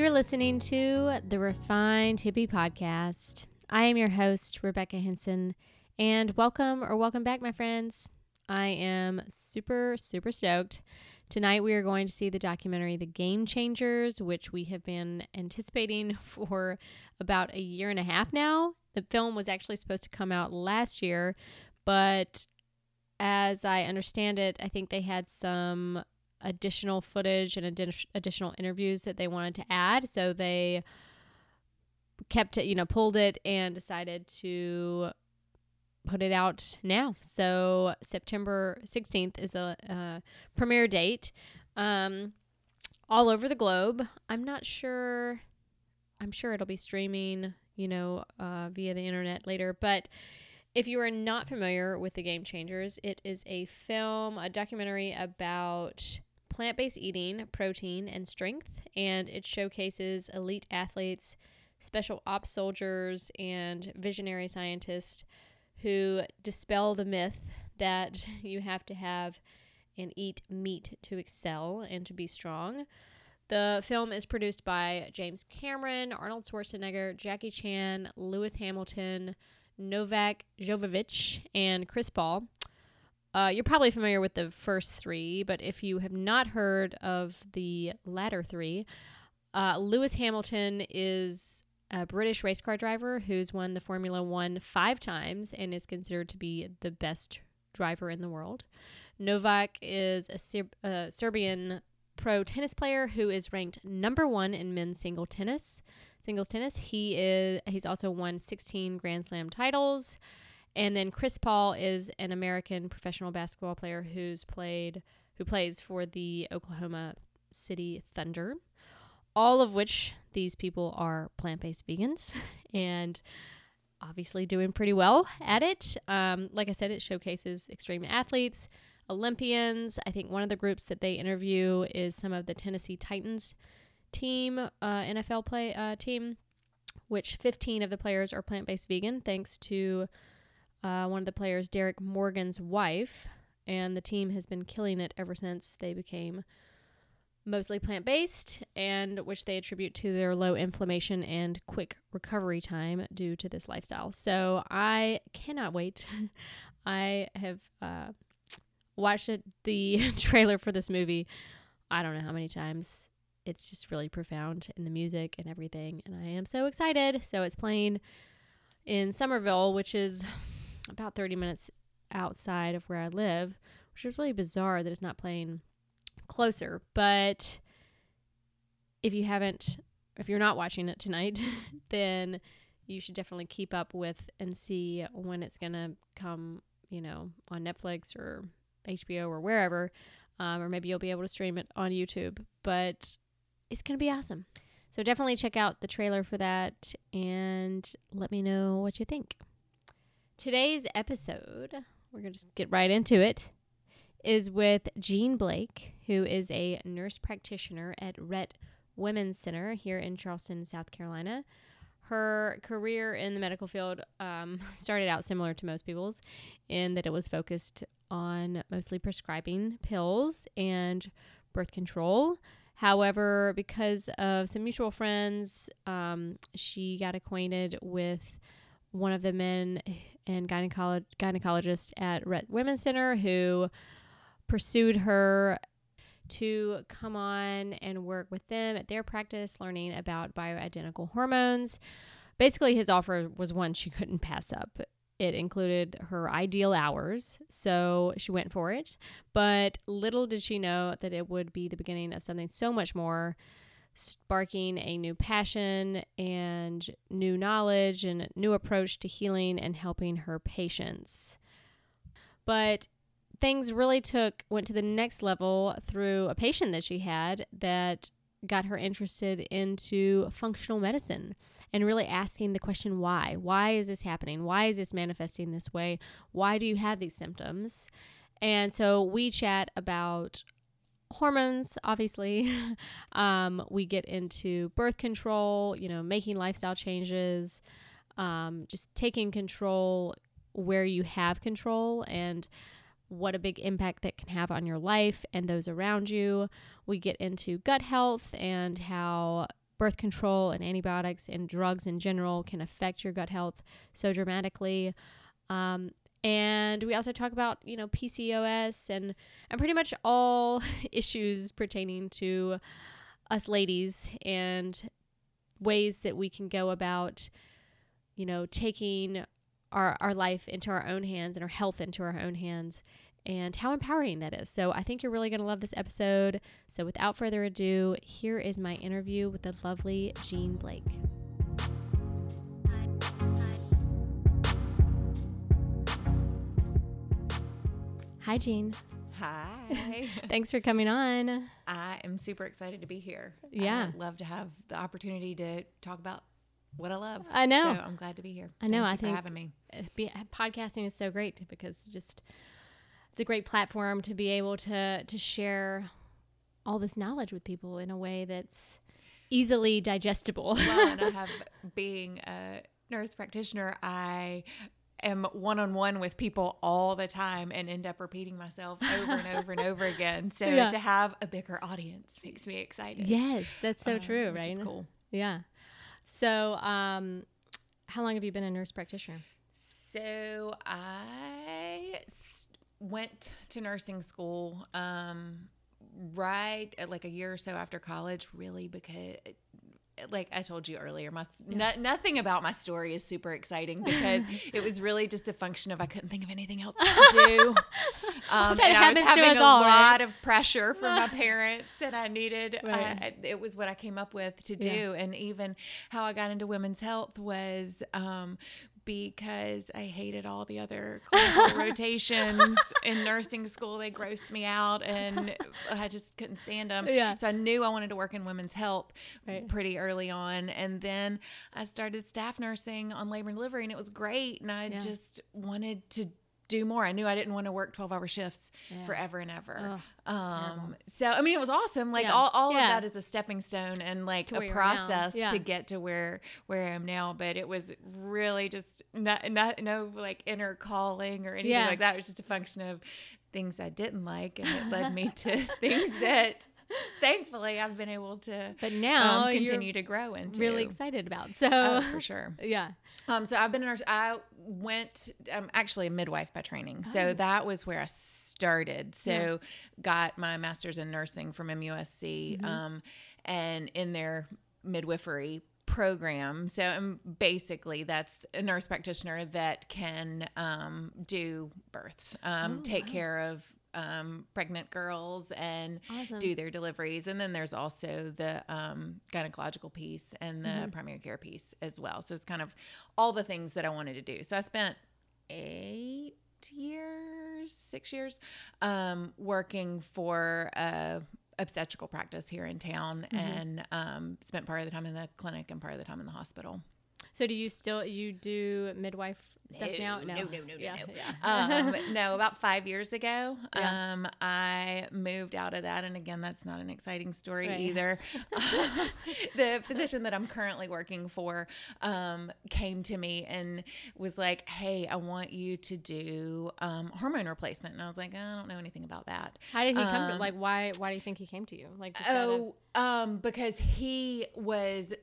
You're listening to the Refined Hippie Podcast. I am your host, Rebecca Henson, and welcome or welcome back, my friends. I am super, super stoked. Tonight, we are going to see the documentary The Game Changers, which we have been anticipating for about a year and a half now. The film was actually supposed to come out last year, but as I understand it, I think they had some additional footage and additional interviews that they wanted to add. So they kept it, you know, pulled it and decided to put it out now. So September 16th is the uh, premiere date um, all over the globe. I'm not sure. I'm sure it'll be streaming, you know, uh, via the internet later. But if you are not familiar with the Game Changers, it is a film, a documentary about plant based eating, protein, and strength. And it showcases elite athletes, special ops soldiers, and visionary scientists who dispel the myth that you have to have and eat meat to excel and to be strong. The film is produced by James Cameron, Arnold Schwarzenegger, Jackie Chan, Lewis Hamilton, Novak Djokovic, and Chris Paul. Uh, you're probably familiar with the first three, but if you have not heard of the latter three, uh, Lewis Hamilton is a British race car driver who's won the Formula One five times and is considered to be the best driver in the world. Novak is a, Ser- a Serbian pro tennis player who is ranked number one in men's single tennis. Singles tennis. He is. He's also won 16 Grand Slam titles. And then Chris Paul is an American professional basketball player who's played who plays for the Oklahoma City Thunder. All of which these people are plant-based vegans and obviously doing pretty well at it. Um, like I said, it showcases extreme athletes, Olympians. I think one of the groups that they interview is some of the Tennessee Titans team, uh, NFL play uh, team, which 15 of the players are plant-based vegan, thanks to uh, one of the players, Derrick Morgan's wife, and the team has been killing it ever since they became mostly plant based, and which they attribute to their low inflammation and quick recovery time due to this lifestyle. So I cannot wait. I have uh, watched it, the trailer for this movie. I don't know how many times. It's just really profound in the music and everything, and I am so excited. So it's playing in Summerville, which is about 30 minutes outside of where I live, which is really bizarre that it's not playing closer. But if you haven't, if you're not watching it tonight, then you should definitely keep up with and see when it's going to come, you know, on Netflix or HBO or wherever. Um, or maybe you'll be able to stream it on YouTube. But it's going to be awesome. So definitely check out the trailer for that and let me know what you think. Today's episode, we're going to just get right into it, is with Gene Blake, who is a nurse practitioner at Rhett Women's Center here in Charleston, South Carolina. Her career in the medical field um, started out similar to most people's, in that it was focused on mostly prescribing pills and birth control. However, because of some mutual friends, um, she got acquainted with one of the men and gynecolo- gynecologist at Rhett Women's Center who pursued her to come on and work with them at their practice, learning about bioidentical hormones. Basically, his offer was one she couldn't pass up. It included her ideal hours, so she went for it. But little did she know that it would be the beginning of something so much more sparking a new passion and new knowledge and new approach to healing and helping her patients. But things really took went to the next level through a patient that she had that got her interested into functional medicine and really asking the question why? Why is this happening? Why is this manifesting this way? Why do you have these symptoms? And so we chat about hormones, obviously. um, we get into birth control, you know, making lifestyle changes, um, just taking control where you have control and what a big impact that can have on your life and those around you. We get into gut health and how birth control and antibiotics and drugs in general can affect your gut health so dramatically. Um, and we also talk about, you know, PCOS and, and pretty much all issues pertaining to us ladies and ways that we can go about, you know, taking our, our life into our own hands and our health into our own hands and how empowering that is. So I think you're really going to love this episode. So without further ado, here is my interview with the lovely Gene Blake. Hi, Gene. Hi. Thanks for coming on. I am super excited to be here. Yeah. I love to have the opportunity to talk about what I love. I know. So I'm glad to be here. I know, I for think- having me. Be, podcasting is so great because just it's a great platform to be able to to share all this knowledge with people in a way that's easily digestible. Well, and I have being a nurse practitioner, I am one on one with people all the time and end up repeating myself over and over and over again. So Yeah. to have a bigger audience makes me excited. yes, that's so uh, true, right? cool. Yeah. So, um, how long have you been a nurse practitioner? So I went to nursing school um, right at like a year or so after college, really because. Like I told you earlier, my no, nothing about my story is super exciting because it was really just a function of I couldn't think of anything else to do. Um, and I was having a all, right? lot of pressure from my parents, and I needed. Right. I, I- it was what I came up with to do, Yeah. and even how I got into women's health was um, because I hated all the other rotations in nursing school. They grossed me out, and I just couldn't stand them. Yeah. So I knew I wanted to work in women's health Right. pretty early on, and then I started staff nursing on labor and delivery, and it was great. And I Yeah. just wanted to do more. I knew I didn't want to work 12 hour shifts Yeah. forever and ever. Um, so, I mean, it was awesome. Like Yeah. all, all Yeah. of that is a stepping stone and like To a process to get to where, where I am now. But it was really just not, not no like inner calling or anything like that. It was just a function of things I didn't like. And it led me to things that thankfully I've been able to But now um, continue to grow into. really excited about. So, Oh, for sure. yeah. Um, so I've been a nurse. I went, I'm actually a midwife by training. Oh. So that was where I started. So got my master's in nursing from MUSC Mm-hmm. um, and in their midwifery program. So I'm basically that's a nurse practitioner that can um, do births, um, Oh, take wow. care of um, pregnant girls and Awesome. do their deliveries. And then there's also the um, gynecological piece and the Mm-hmm. primary care piece as well. So it's kind of all the things that I wanted to do. So I spent eight years, six years, um, working for a obstetrical practice here in town Mm-hmm. and um, spent part of the time in the clinic and part of the time in the hospital. So, do you still you do midwife stuff now? No, no, no, no, yeah, no. Yeah. um, no, about five years ago, Yeah. um, I moved out of that. And again, that's not an exciting story Right. either. the physician that I'm currently working for um, came to me and was like, Hey, I want you to do um, hormone replacement. And I was like, I don't know anything about that. How did he come to Um, like? Why? Why do you think he came to you? Like, of- Oh, um, because he was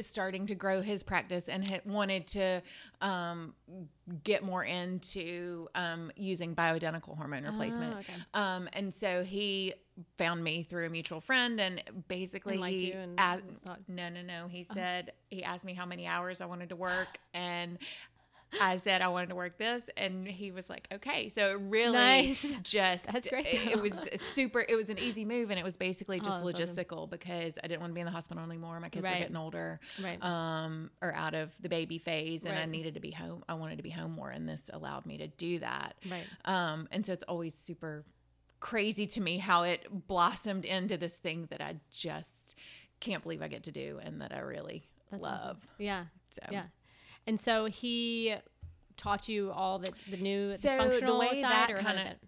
starting to grow his practice and had wanted to um, get more into um, using bioidentical hormone replacement. Oh, okay. Um, and so he found me through a mutual friend, and basically And liked he asked, no, no, no. He said he asked me how many hours I wanted to work, and I said I wanted to work this, and he was like, okay. So it really Nice. just That's great, It, though. it was super. It was an easy move, and it was basically Oh, just awesome. logistical because I didn't want to be in the hospital anymore. My kids Right. were getting older, Right. um, or out of the baby phase, and I needed to be home. I wanted to be home more, and this allowed me to do that. right. Um, and so it's always super crazy to me how it blossomed into this thing that I just can't believe I get to do and that I really That's awesome. love. Yeah. So Yeah. And so he taught you all the the new So the functional way side, that or kind of that?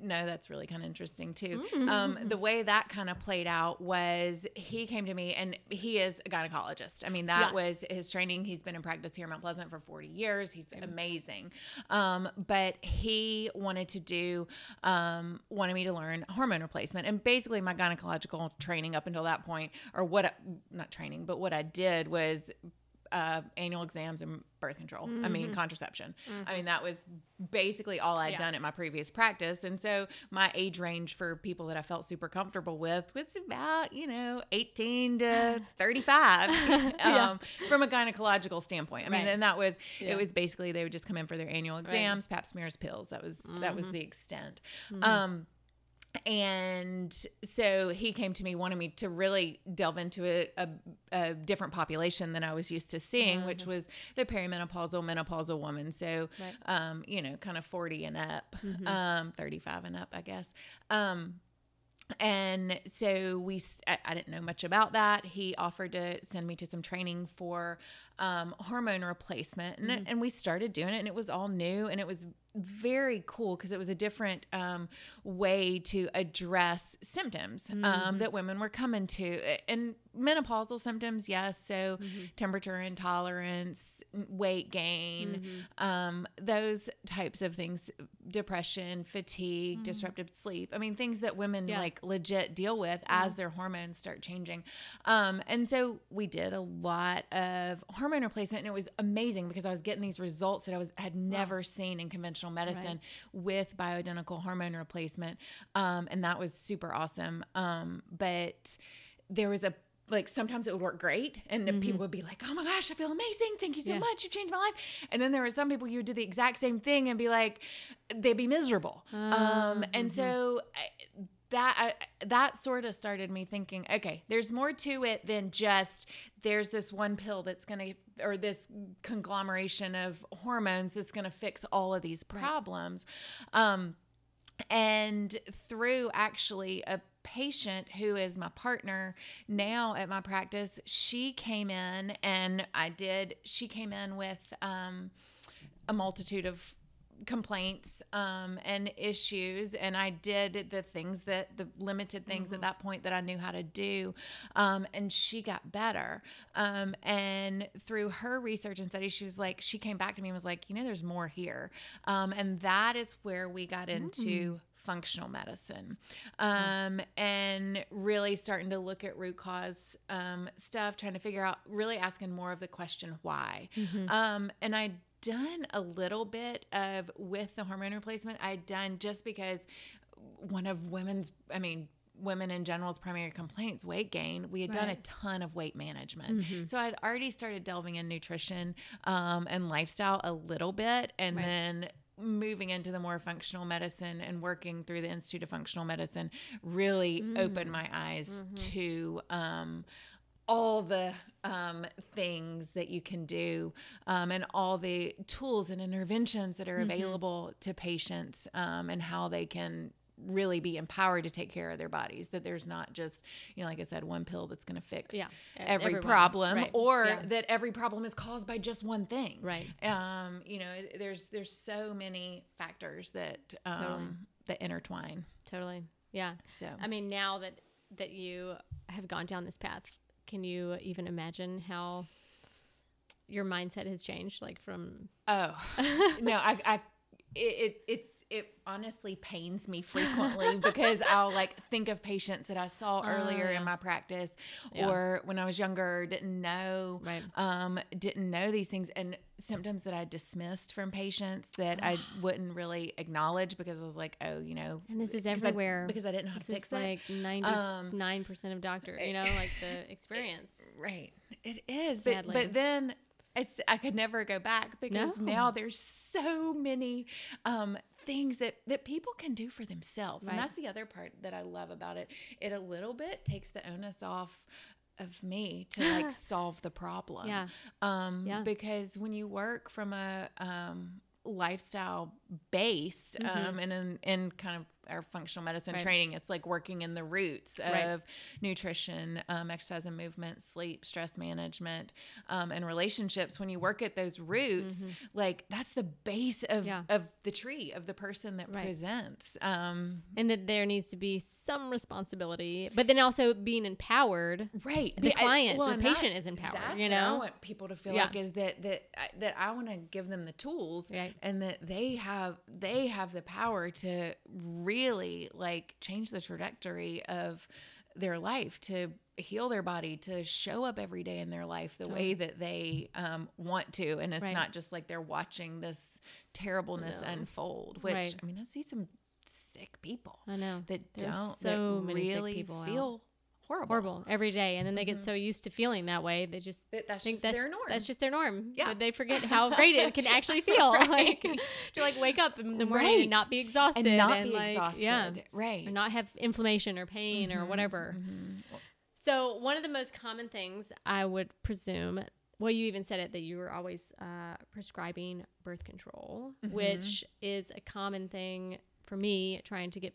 no, that's really kind of interesting too. Mm. Um, the way that kind of played out was he came to me, and he is a gynecologist. I mean, that Yeah. was his training. He's been in practice here in Mount Pleasant for 40 years. He's amazing. Um, but he wanted to do, um, wanted me to learn hormone replacement. And basically, my gynecological training up until that point, or what, I, not training, but what I did was uh, annual exams and birth control. I mean, contraception. I mean, that was basically all I'd Yeah. done at my previous practice. And so my age range for people that I felt super comfortable with was about, you know, 18 to 35 Yeah. um, from a gynecological standpoint. I mean, Right. and that was, Yeah. it was basically, they would just come in for their annual exams, pap smears, pills. That was, that Mm-hmm. was the extent. Um, and so he came to me wanting me to really delve into a, a, a different population than I was used to seeing, which was the perimenopausal, menopausal woman. So, Right. um, you know, kind of 40 and up, Mhm. um, 35 and up, I guess. Um, and so we—I didn't know much about that. He offered to send me to some training for um, hormone replacement, and, and we started doing it, and it was all new, and it was very cool because it was a different um, way to address symptoms um, that women were coming to, and menopausal symptoms, yes. So temperature intolerance, weight gain, um, those types of things, depression, fatigue, disrupted sleep. I mean, things that women Yeah. like legit deal with as their hormones start changing. Um, and so we did a lot of hormone replacement, and it was amazing because I was getting these results that I was had never seen in conventional medicine with bioidentical hormone replacement, um, and that was super awesome. Um, but there was a like sometimes it would work great and then people would be like oh my gosh i feel amazing. Thank you so Yeah. much. You've changed my life. And then there were some people you would do the exact same thing and be like they'd be miserable. Um and so I, that I, that sort of started me thinking okay there's more to it than just there's this one pill that's going to or this conglomeration of hormones that's going to fix all of these problems. Um and through actually a patient who is my partner now at my practice she came in and i did she came in with um, a multitude of complaints um, and issues and i did the things that the limited things at that point that i knew how to do um, and she got better. Um, and through her research and study she was like she came back to me and was like you know there's more here. Um, and that is where we got into functional medicine. Um, and really starting to look at root cause um, stuff trying to figure out really asking more of the question why? Um, and i done a little bit of with the hormone replacement i'd done just because one of women's i mean women in general's primary complaints weight gain we had done a ton of weight management. So i'd already started delving in nutrition um, and lifestyle a little bit and Right. then moving into the more functional medicine and working through the institute of functional medicine really opened my eyes to um, all the um, things that you can do um, and all the tools and interventions that are available to patients um, and how they can really be empowered to take care of their bodies that there's not just you know like i said one pill that's going to fix Yeah. every Everyone. problem Right. or Yeah. that every problem is caused by just one thing Right. um you know there's there's so many factors that um Totally. that intertwine Totally. Yeah. so I mean, now that that you have gone down this path, can you even imagine how your mindset has changed? Like from Oh no, I, I, it, it, it's, it honestly pains me frequently because I'll like think of patients that I saw earlier yeah. in my practice, Yeah. or when I was younger, didn't know, Right. um, didn't know these things, and symptoms that I dismissed from patients that I wouldn't really acknowledge because I was like, oh, you know, and this is because I- everywhere because I didn't know how to This fix is it. like ninety Um, nine percent of doctors. You know, like the experience. Right. It is. But but then it's I could never go back because No. now there's so many um things that that people can do for themselves. Right. And that's the other part that I love about it. It a little bit takes the onus off of me to like solve the problem. Yeah. Um Yeah. because when you work from a um lifestyle base Mhm. um, and in, in kind of our functional medicine Right. training it's like working in the roots of Right. nutrition um, exercise and movement sleep stress management um, and relationships when you work at those roots like that's the base of, Mm-hmm. Yeah. of the tree of the person that Right. presents um, and that there needs to be some responsibility, but then also being empowered. right The I- client, the and that- patient is empowered, that's you what i want people to feel Yeah. like is that that I- that i want to give them the tools and that they have they have the power to really like change the trajectory of their life to heal their body to show up every day in their life the way that they um, want to and it's Right. not just like they're watching this terribleness No. unfold which Right. i mean i see some sick people I know. that There's don't so that many sick really people out. Horrible Horrible every day, and then they get so used to feeling that way, they just that, that's think just that's their norm that's just their norm. Yeah. But they forget how great it can actually feel. Like to like wake up in the morning Right. and not be exhausted and not be like, exhausted Yeah. right Or not have inflammation or pain or Mhm, whatever. mhm. So one of the most common things I would presume, well, you even said it that you were always uh, prescribing birth control, Mhm. which is a common thing for me trying to get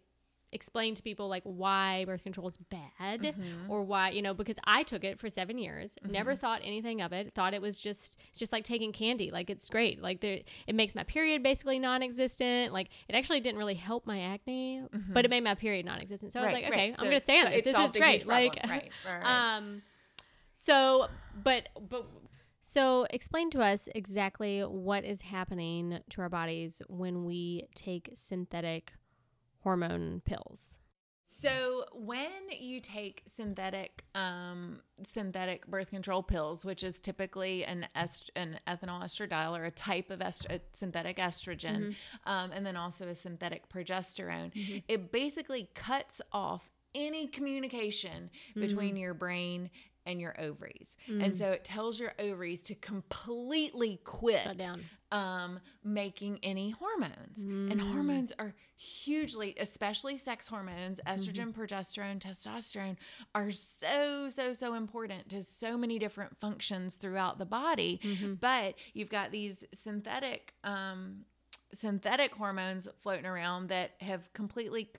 explain to people like why birth control is bad Mhm. or why you know because I took it for seven years, never Mm-hmm. thought anything of it, thought it was just it's just like taking candy, like it's great, like there it makes my period basically non-existent, like it actually didn't really help my acne, but it made my period non-existent. So I was Mm-hmm. Like, okay, right. I'm So gonna stay on this. it This is solved a huge great. Like, right, right, right. um, so, but, but, so explain to us exactly what is happening to our bodies when we take synthetic hormone pills. So when you take synthetic um, synthetic birth control pills, which is typically an est- an ethinyl estradiol or a type of est- a synthetic estrogen, um, and then also a synthetic progesterone, it basically cuts off any communication between your brain and your ovaries, and so it tells your ovaries to completely quit um, making any hormones. Mm. And hormones are hugely, especially sex hormones, Mm-hmm. estrogen, progesterone, testosterone, are so, so, so important to so many different functions throughout the body. Mm-hmm. But you've got these synthetic, um, synthetic hormones floating around that have completely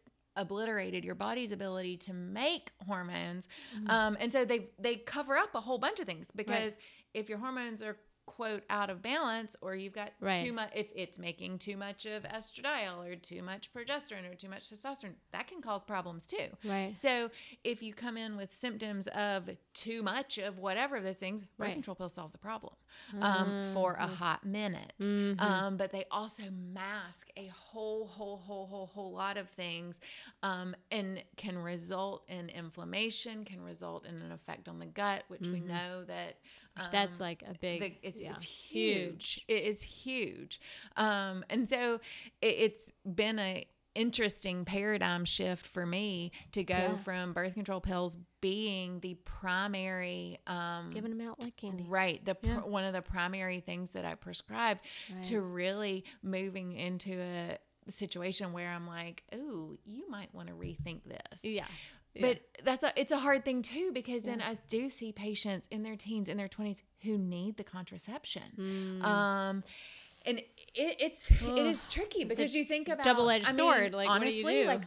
obliterated your body's ability to make hormones Mm-hmm. um, and so they they cover up a whole bunch of things because if your hormones are quote out of balance or you've got Right. too much if it's making too much of estradiol or too much progesterone or too much testosterone that can cause problems too Right. so if you come in with symptoms of too much of whatever of those things birth Right. control pills solve the problem um, for a hot minute Mhm. um, but they also mask a whole whole whole whole whole lot of things um, and can result in inflammation can result in an effect on the gut which we know that um, That's like a big, the- it's, yeah, it's huge. It is huge. Um, and so it, it's been a interesting paradigm shift for me to go Yeah. from birth control pills being the primary um, Giving them out like candy. Right. The pr- one of the primary things that I prescribed Right. to really moving into a situation where I'm like, oh you might want to rethink this." Yeah. But that's a it's a hard thing too because then I do see patients in their teens in their 20s who need the contraception. Mm. Um and it, it's Ugh. is tricky because you think about double-edged I mean, sword, like, do honestly you do? like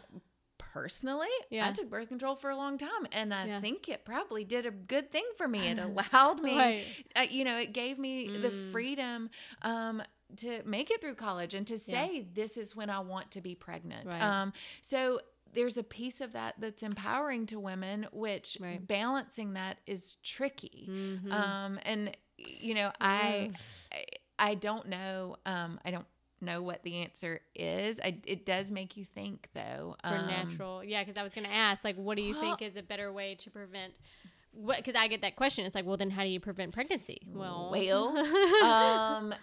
personally Yeah. I took birth control for a long time and I Yeah. think it probably did a good thing for me it allowed me Right. uh, you know, it gave me the Mm. freedom um, to make it through college and to Yeah. say this is when I want to be pregnant. Right. Um, so there's a piece of that that's empowering to women, which Right. balancing that is tricky. Mhm. Um, and you know, I, Ugh. I I don't know. Um, I don't know what the answer is. I, it does make you think though. for Um, natural yeah because i was going to ask like what do you think is a better way to prevent what because i get that question it's like well then how do you prevent pregnancy well Well, um,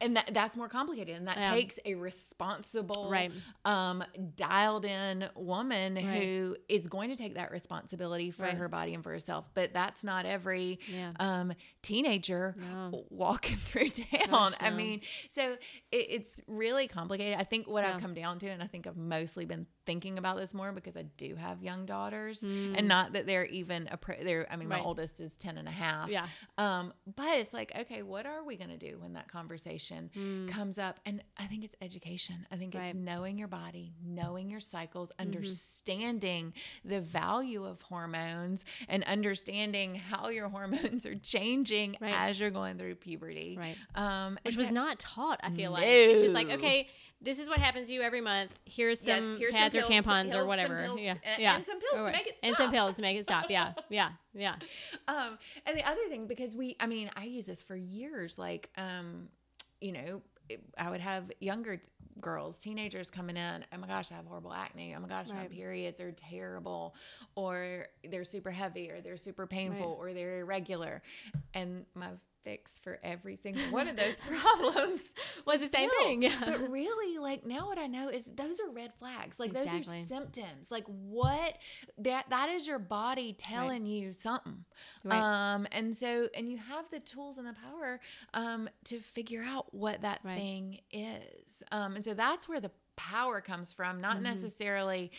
and that, that's more complicated, and that Yeah. takes a responsible, Right. um, dialed in woman Right. who is going to take that responsibility for Right. her body and for herself. But that's not every yeah um, teenager No. walking through town. Gosh, I no. mean, so it, it's really complicated. I think what Yeah. I've come down to, and I think I've mostly been thinking about this more because I do have young daughters, Mm. and not that they're even appro- they're I mean, my oldest is 10 and a half. Yeah. Um, but it's like, okay, what are we going to do when that conversation Mm. comes up? And I think it's education. I think Right. it's knowing your body, knowing your cycles, Mm-hmm. understanding the value of hormones and understanding how your hormones are changing Right. as you're going through puberty. Right. Um, Which was so- not taught, I feel like. It's just like, okay, this is what happens to you every month. Here's Yes, some here's pads or pills to- tampons pills, or whatever. pills yeah. and- yeah. and some pills to make it stop. And some pills to make it stop. Yeah. Yeah. Yeah. um and the other thing because we i mean i use this for years like um you know i would have younger girls teenagers coming in oh my gosh i have horrible acne. Oh my gosh my periods are terrible or they're super heavy or they're super painful or they're irregular and my fix for every single one of those problems Was the same pills. thing. Yeah. But really, like now what I know is those are red flags. Like those are symptoms. Like what that that is your body telling you something. Right. Um and so and you have the tools and the power um to figure out what that Right. thing is. Um and so that's where the power comes from, not Mhm. necessarily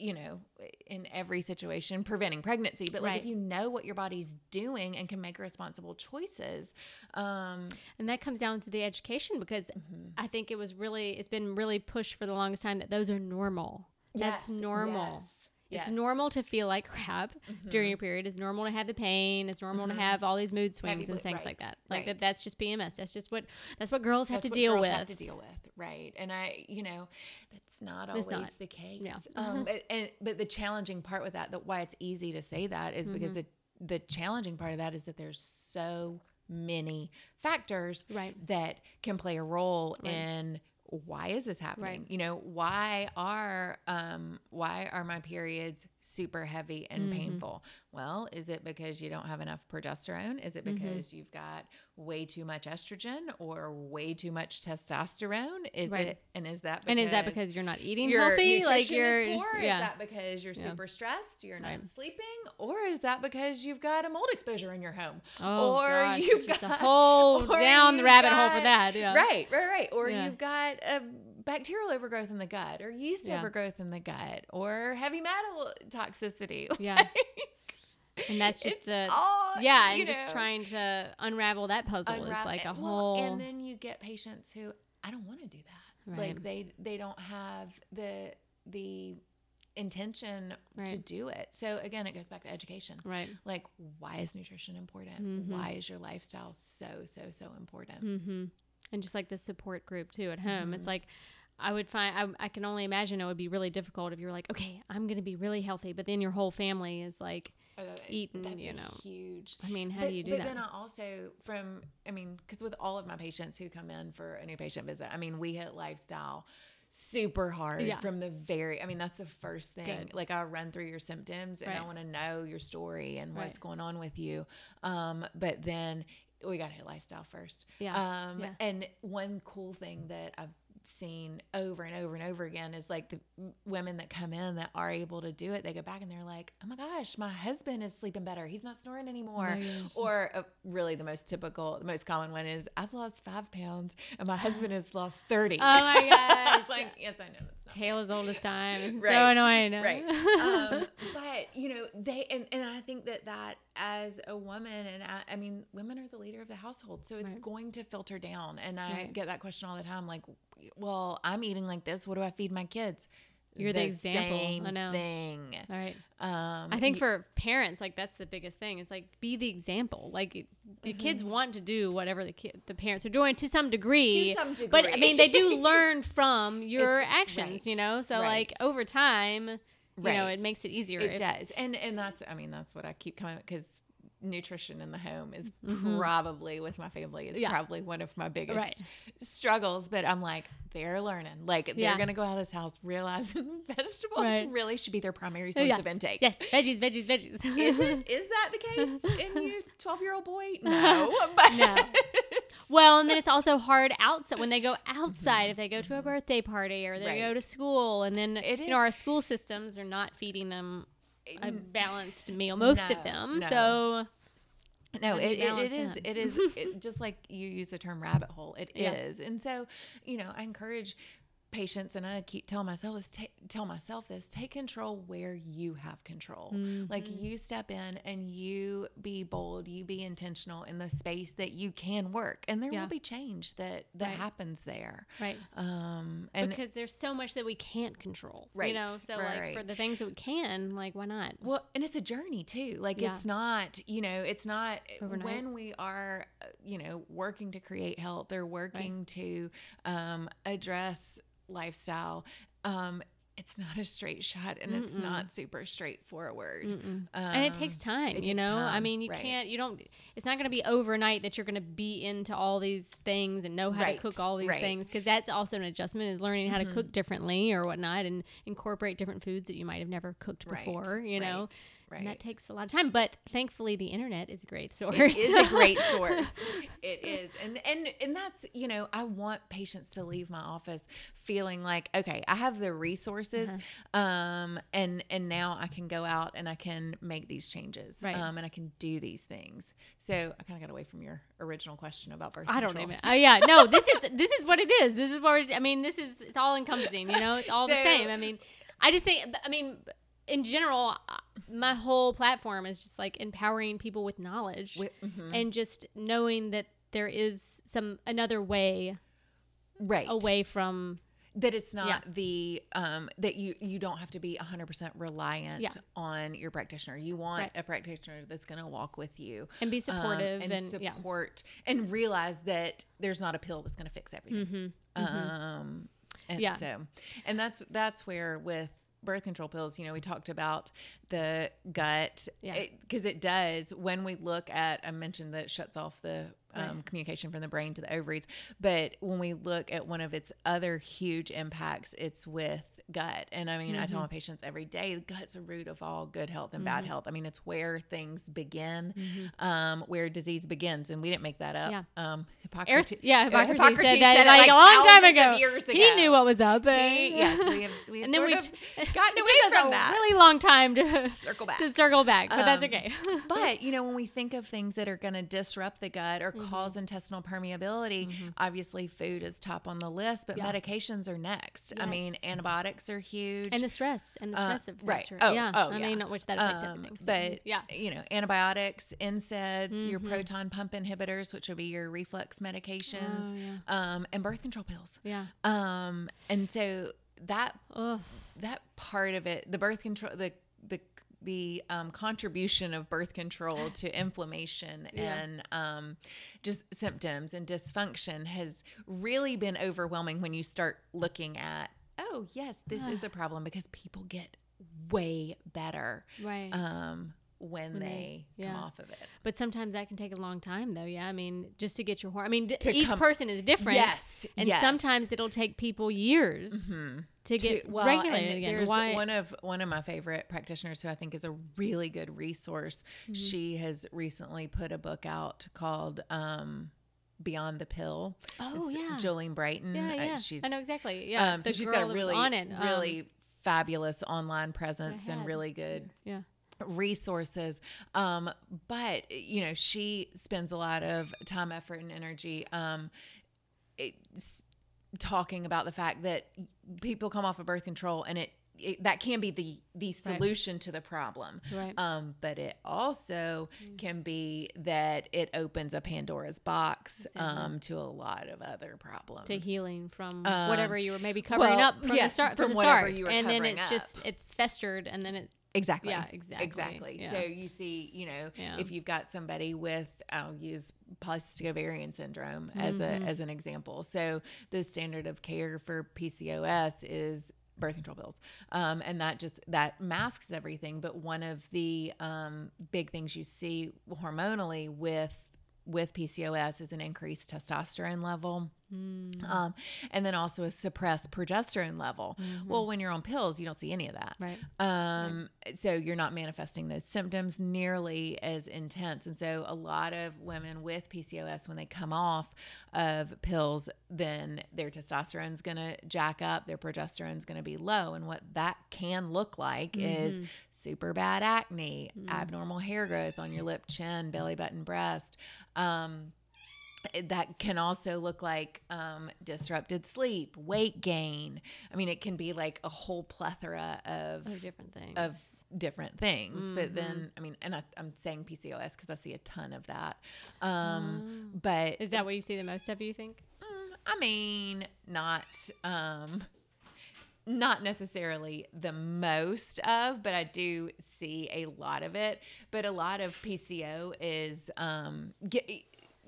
you know, in every situation preventing pregnancy, but like Right. if you know what your body's doing and can make responsible choices, um And that comes down to the education because mhm. I think it was really, it's been really pushed for the longest time that those are normal. That's normal. yes, It's normal to feel like crap during Mhm. your period. It's normal to have the pain. It's normal Mhm. to have all these mood swings Heavy and things like that. Like that, that's just PMS. That's just what. That's what girls have That's to deal girls with. Have to deal with, right? And I, you know, that's not It's always not. the case. Yeah. Um, but, and, but the challenging part with that, that why it's easy to say that is because Mhm. the the challenging part of that is that there's so many factors Right. that can play a role Right. in why is this happening Right. you know why are um why are my periods super heavy and Mhm. painful well is it because you don't have enough progesterone is it Mhm. because you've got way too much estrogen or way too much testosterone is Right. it and is that And is that because you're not eating your healthy? Like you're, is poor? yeah. Is that because you're Yeah. super stressed, you're not Right. sleeping, or is that because you've got a mold exposure in your home? oh, or gosh, you've got just a got- whole down the rabbit hole for that. Yeah. Right, right, right. Or Yeah. you've got a bacterial overgrowth in the gut, or yeast Yeah. overgrowth in the gut, or heavy metal toxicity. Yeah. And that's just the all, yeah, and just trying to unravel that puzzle is like a Well, whole. and then you get patients who I don't want to do that. Right. Like they they don't have the the intention to do it. So again, it goes back to education. right. Like why is nutrition important? Mhm. Why is your lifestyle so so so important? Mm-hmm. And just like the support group too at home. Mhm. It's like I would find I, I can only imagine it would be really difficult if you're like, okay, I'm going to be really healthy, but then your whole family is like, Oh, that- Eaten, that's you know. huge I mean, how but, do you do but that? But then I also from I mean, because with all of my patients who come in for a new patient visit, I mean, we hit lifestyle super hard Yeah. from the very I mean, that's the first thing. Good. Like I run through your symptoms and I want to know your story and what's Right. going on with you. Um, but then we got to hit lifestyle first. yeah. Um, yeah. and one cool thing that I've seen over and over and over again is like the women that come in that are able to do it, they go back and they're like, oh my gosh, my husband is sleeping better. He's not snoring anymore. gosh. or uh, really the most typical, the most common one is I've lost five pounds and my husband has lost 30. Oh my gosh. like, yes, I know that's Tale as old as time. Right. So annoying. right um, but you know they and, and i think that that as a woman and I, I mean women are the leader of the household so it's Right. going to filter down and i Right. get that question all the time like well i'm eating like this what do i feed my kids You're the example. I same know. thing All right. um I think y- for parents, like that's the biggest thing. Is like be the example. Like the kids Mm-hmm. want to do whatever the kid, the parents are doing to some degree. to some degree But I mean, they do learn from your It's- actions, you know. So like over time, you know, Right. it makes it easier. it if- does and and that's i mean that's what i keep coming because nutrition in the home is Mhm. probably with my family is Yeah. probably one of my biggest Right. struggles but i'm like they're learning like they're Yeah. gonna go out of this house realizing vegetables Right. really should be their primary Oh, source of intake Yes, veggies, veggies, veggies. is it is that the case in your 12 year old boy no but No. well, and then it's also hard outside when they go outside. If they go to a birthday party or they Mm-hmm. Right. go to school, and then It you is- know our school systems are not feeding them a balanced meal, most of them. no. So No, How do you it, it, it is. It is it, just like you use the term rabbit hole. It is, Yeah. and so you know, I encourage patients and I keep telling myself this ta- tell myself this take control where you have control like Mhm. you step in and you be bold you be intentional in the space that you can work and there Yeah. will be change that that Right. happens there right. um and because there's so much that we can't control. Right you know, so right, like for the things that we can, like why not? Well, and it's a journey too. Like Yeah. it's not, you know, it's not Overnight. when we are, uh, you know, working to create health or working to um, address lifestyle. Um, it's not a straight shot and it's Mm-mm. not super straightforward. Mm-mm. and it takes Um, time, it you know. I mean, you right. can't, you don't. It's not going to be overnight that you're going to be into all these things and know how Right, to cook all these right. things because that's also an adjustment is learning how to Mhm. cook differently or whatnot and incorporate different foods that you might have never cooked before. You know, right, and that takes a lot of time. But thankfully, the internet is a great source. It is a great source. It is. And and and that's, you know, I want patients to leave my office feeling like, okay, I have the resources Uh-huh. um and and now I can go out and I can make these changes. Right. Um and I can do these things. So I kind of got away from your original question about birth I don't even. Oh yeah, no. This is this is what it is. This is what we're, I mean. This is it's all encompassing. You know, it's all the same. I mean, I just think. I mean, in general, uh, my whole platform is just like empowering people with knowledge With- mhm. and just knowing that there is some another way right. away from. that it's not Yeah. the um that you you don't have to be 100% reliant Yeah. on your practitioner you want Right. a practitioner that's going to walk with you And be um, supportive and, and, yeah. support and realize that there's not a pill that's going to fix everything Mm-hmm. um and Yeah. so and that's that's where with birth control pills you know we talked about the gut Yeah. because it, does when we look at i mentioned that it shuts off the um, Right. communication from the brain to the ovaries but when we look at one of its other huge impacts it's with gut and i mean i tell Mhm. my patients every day the gut's a root of all good health and bad Mhm. health i mean it's where things begin Mhm. um, where disease begins, and we didn't make that up. Yeah. Um, Hippocrates, yeah, uh, Hippocrates, Hippocrates said that said like, like, a long time thousands of ago. He knew what was up. uh, He- yes, we have we have and then we sort t- of gotten it away from a that. really long time to circle back. to circle back, but that's Um, okay. but you know, when we think of things that are going to disrupt the gut or Mm-hmm. cause intestinal permeability, obviously food is top on the list, but Yeah. medications are next. I mean, Yes. Antibiotics are huge. and the stress and the Uh, stress of right. stress. Oh, yeah. oh, I yeah. mean, which that affects Um, everything. So, but yeah. you know, antibiotics, NSAIDs, your Mhm. proton pump inhibitors, which would be your reflux medications, Oh, yeah. um, and birth control pills. Yeah. Um, and so that Oh, that part of it, the birth control, the the the um, contribution of birth control to inflammation Yeah. and um, just symptoms and dysfunction has really been overwhelming when you start looking at, oh yes, this is a problem because people get way better right. um, when, When they, they- come yeah. off of it. but sometimes that can take a long time, though. Yeah. I mean, just to get your hormone. I mean, d- To each come- person is different. Yes, And yes. sometimes it'll take people years Mhm. to get to- well, regulated again. There's Why? one of one of my favorite practitioners who I think is a really good resource. Mm-hmm. She has recently put a book out called um, Beyond the Pill. oh It's yeah. Jolene Brighten. yeah, Uh, she's I know exactly. Yeah. um, so she's got a really on it. um, really fabulous online presence and really good yeah. resources um but you know she spends a lot of time effort and energy um talking about the fact that people come off of birth control and it, it that can be the the Right. solution to the problem Right. um but it also can be that it opens a pandora's box Exactly. um to a lot of other problems to healing from Um, whatever you were maybe covering well, up from yes, the start. from From the whatever start, you were and then it's up. just it's festered, and then it Exactly. Yeah, exactly. Exactly. Yeah. So you see, you know, Yeah. if you've got somebody with, I'll use polycystic ovarian syndrome as Mhm. a as an example. So the standard of care for PCOS is birth control pills, um, and that just that masks everything. But one of the um, big things you see hormonally with with PCOS is an increased testosterone level. Mm, Um, and then also a suppressed progesterone level. mhm. Well, when you're on pills, you don't see any of that. right. Um, so you're not manifesting those symptoms nearly as intense. And so a lot of women with PCOS, when they come off of pills, then their testosterone's going to jack up, their progesterone's going to be low. And what that can look like is Mhm. Super bad acne, Mm. abnormal hair growth on your lip, chin, belly button, breast. Um, that can also look like um, disrupted sleep, weight gain. I mean, it can be like a whole plethora of Of different things. of different things. But Mhm. then, I mean, and I, I'm saying PCOS because I see a ton of that. Um, Oh. But Is that what you see the most of, you think? Mm, I mean, not um not necessarily the most of, but I do see a lot of it. But a lot of PCO is um get,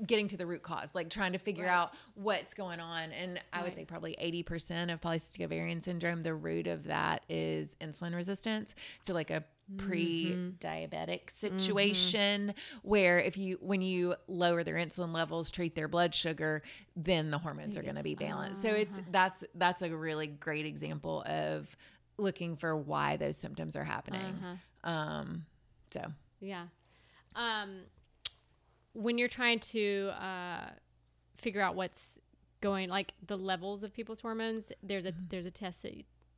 getting to the root cause, like trying to figure Right. out what's going on. And I would say probably 80% of polycystic ovarian syndrome, the root of that is insulin resistance. So like a. pre-diabetic situation where if you when you lower their insulin levels treat their blood sugar then the hormones are going to be balanced. So it's uh-huh. that's that's a really great example of looking for why those symptoms are happening. Uh-huh. um so. Yeah. Um, when you're trying to uh, figure out what's going, like the levels of people's hormones, there's a there's a test that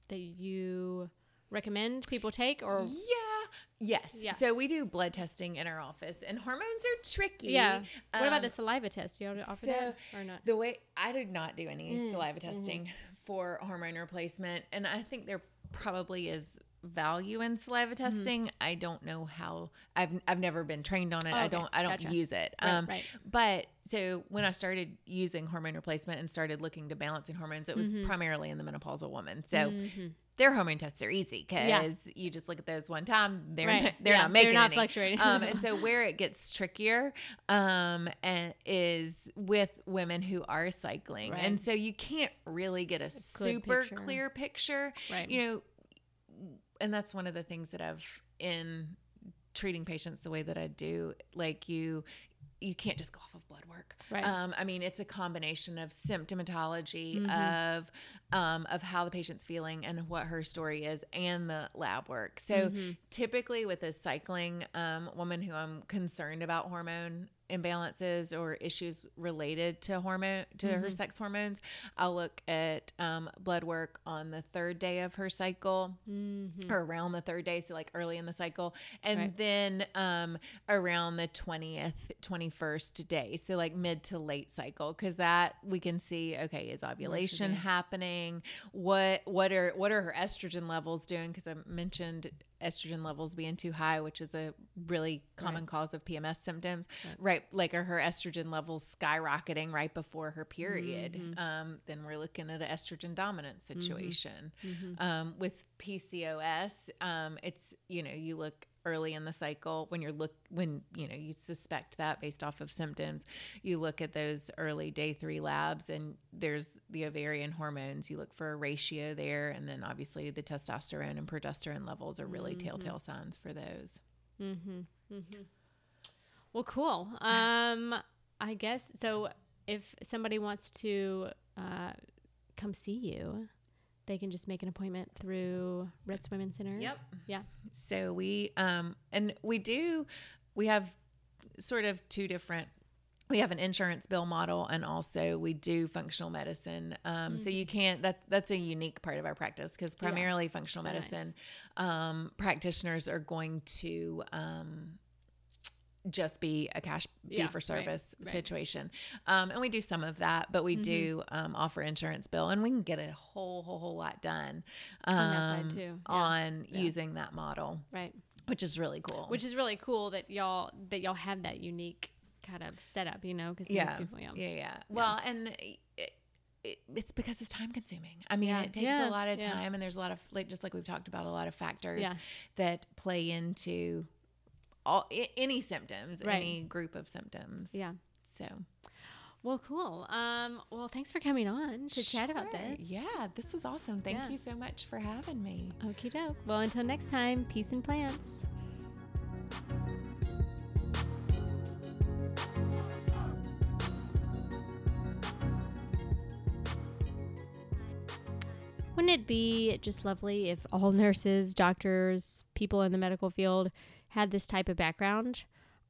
that you recommend people take, or yeah yes Yeah. so we do blood testing in our office and hormones are tricky yeah. What about Um, the saliva test? Do you offer so that or not? The way I did not do any Mm, saliva mhm. testing for hormone replacement, and I think there probably is value in saliva Mm-hmm. testing. I don't know how. I've I've never been trained on it. Oh, I don't I don't Gotcha. use it. Right, um, right. But so when I started using hormone replacement and started looking to balancing hormones, it was Mhm. primarily in the menopausal woman. So Mhm. their hormone tests are easy because Yeah. you just look at those one time. They're Right. not, they're Yeah, not making They're not any fluctuating. um, and so where it gets trickier um, and is with women who are cycling, Right. and so you can't really get a, super picture. clear picture. right. You know, and that's one of the things that I've in treating patients the way that I do. Like you, you can't just go off of blood work. Right. Um, I mean, it's a combination of symptomatology Mhm. of um, of how the patient's feeling and what her story is, and the lab work. So Mhm. typically with a cycling um, woman who I'm concerned about hormone imbalances or issues related to hormone to her Mhm. sex hormones, I'll look at um, blood work on the third day of her cycle Mhm. or around the third day, so like early in the cycle, and Right. then um, around the twentieth, twenty first day, so like mid to late cycle, because that we can see okay, is ovulation happening? What what are what are her estrogen levels doing? Because I mentioned estrogen levels being too high, which is a really common Right. cause of PMS symptoms. Right. Right, like are her estrogen levels skyrocketing right before her period? Mhm. Um, then we're looking at an estrogen dominant situation Mhm. um, with PCOS, um, it's you know you look early in the cycle when you're look when you know you suspect that based off of symptoms, you look at those early day three labs and there's the ovarian hormones. You look for a ratio there, and then obviously the testosterone and progesterone levels are really Mhm. telltale signs for those. Mm-hmm. Mm-hmm. Well, cool. Um, I guess so. If somebody wants to uh, come see you, they can just make an appointment through Rhett Women Center. Yep. Yeah. So we um and we do we have sort of two different we have an insurance bill model and also we do functional medicine. Um, So you can't that that's a unique part of our practice because Yeah. primarily functional So nice. medicine um, practitioners are going to um, just be a cash fee Yeah, for service right. situation. Um, and we do some of that, but we Mhm. do um, offer insurance bill and we can get a whole, whole, whole lot done On that side um, too, yeah, on yeah. using that model, Right. which is really cool. Which is really cool that y'all that y'all have that unique kind of setup. You know, because yeah, people, yeah. yeah, yeah. Well, and it, it, it's because it's time consuming. I mean, it takes a lot of time, and there's a lot of like just like we've talked about, a lot of factors that play into all i- any symptoms, Right. any group of symptoms. Yeah. So Well, cool. Um, well, thanks for coming on to chat about this. Yeah, this was awesome. Thank Yeah. you so much for having me. Okie doke. Well, until next time, peace and plants. Wouldn't it be just lovely if all nurses, doctors, people in the medical field had this type of background?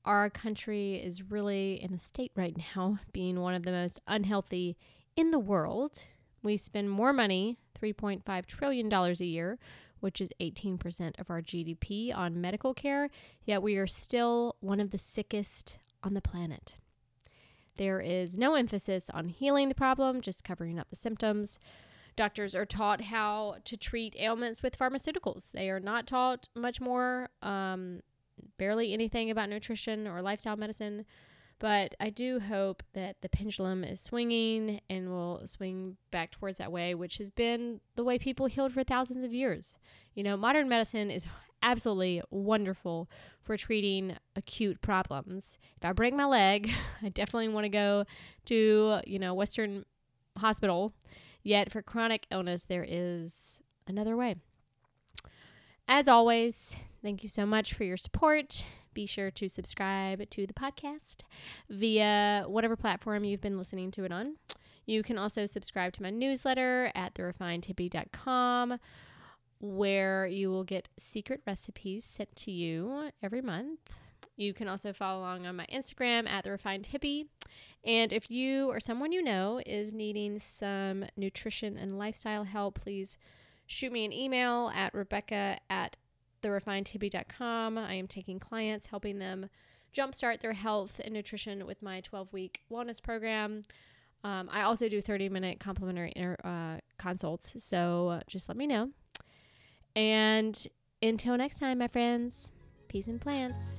Our country is really in a state right now, being one of the most unhealthy in the world. We spend more money, $3.5 trillion a year, which is 18% of our GDP, on medical care, yet we are still one of the sickest on the planet. There is no emphasis on healing the problem, just covering up the symptoms. Doctors are taught how to treat ailments with pharmaceuticals. They are not taught much more, um, barely anything about nutrition or lifestyle medicine. But I do hope that the pendulum is swinging and will swing back towards that way, which has been the way people healed for thousands of years. You know, modern medicine is absolutely wonderful for treating acute problems. If I break my leg, I definitely want to go to, you know, Western hospital. Yet for chronic illness, there is another way. As always, thank you so much for your support. Be sure to subscribe to the podcast via whatever platform you've been listening to it on. You can also subscribe to my newsletter at therefinedhippie.com where you will get secret recipes sent to you every month. You can also follow along on my Instagram at the refined hippie. And if you or someone you know is needing some nutrition and lifestyle help, please shoot me an email at rebecca at therefinedhippie.com. I am taking clients, helping them jumpstart their health and nutrition with my 12 week wellness program. Um, I also do 30 minute complimentary inter, uh, consults. So just let me know. And until next time, my friends, peace and plants.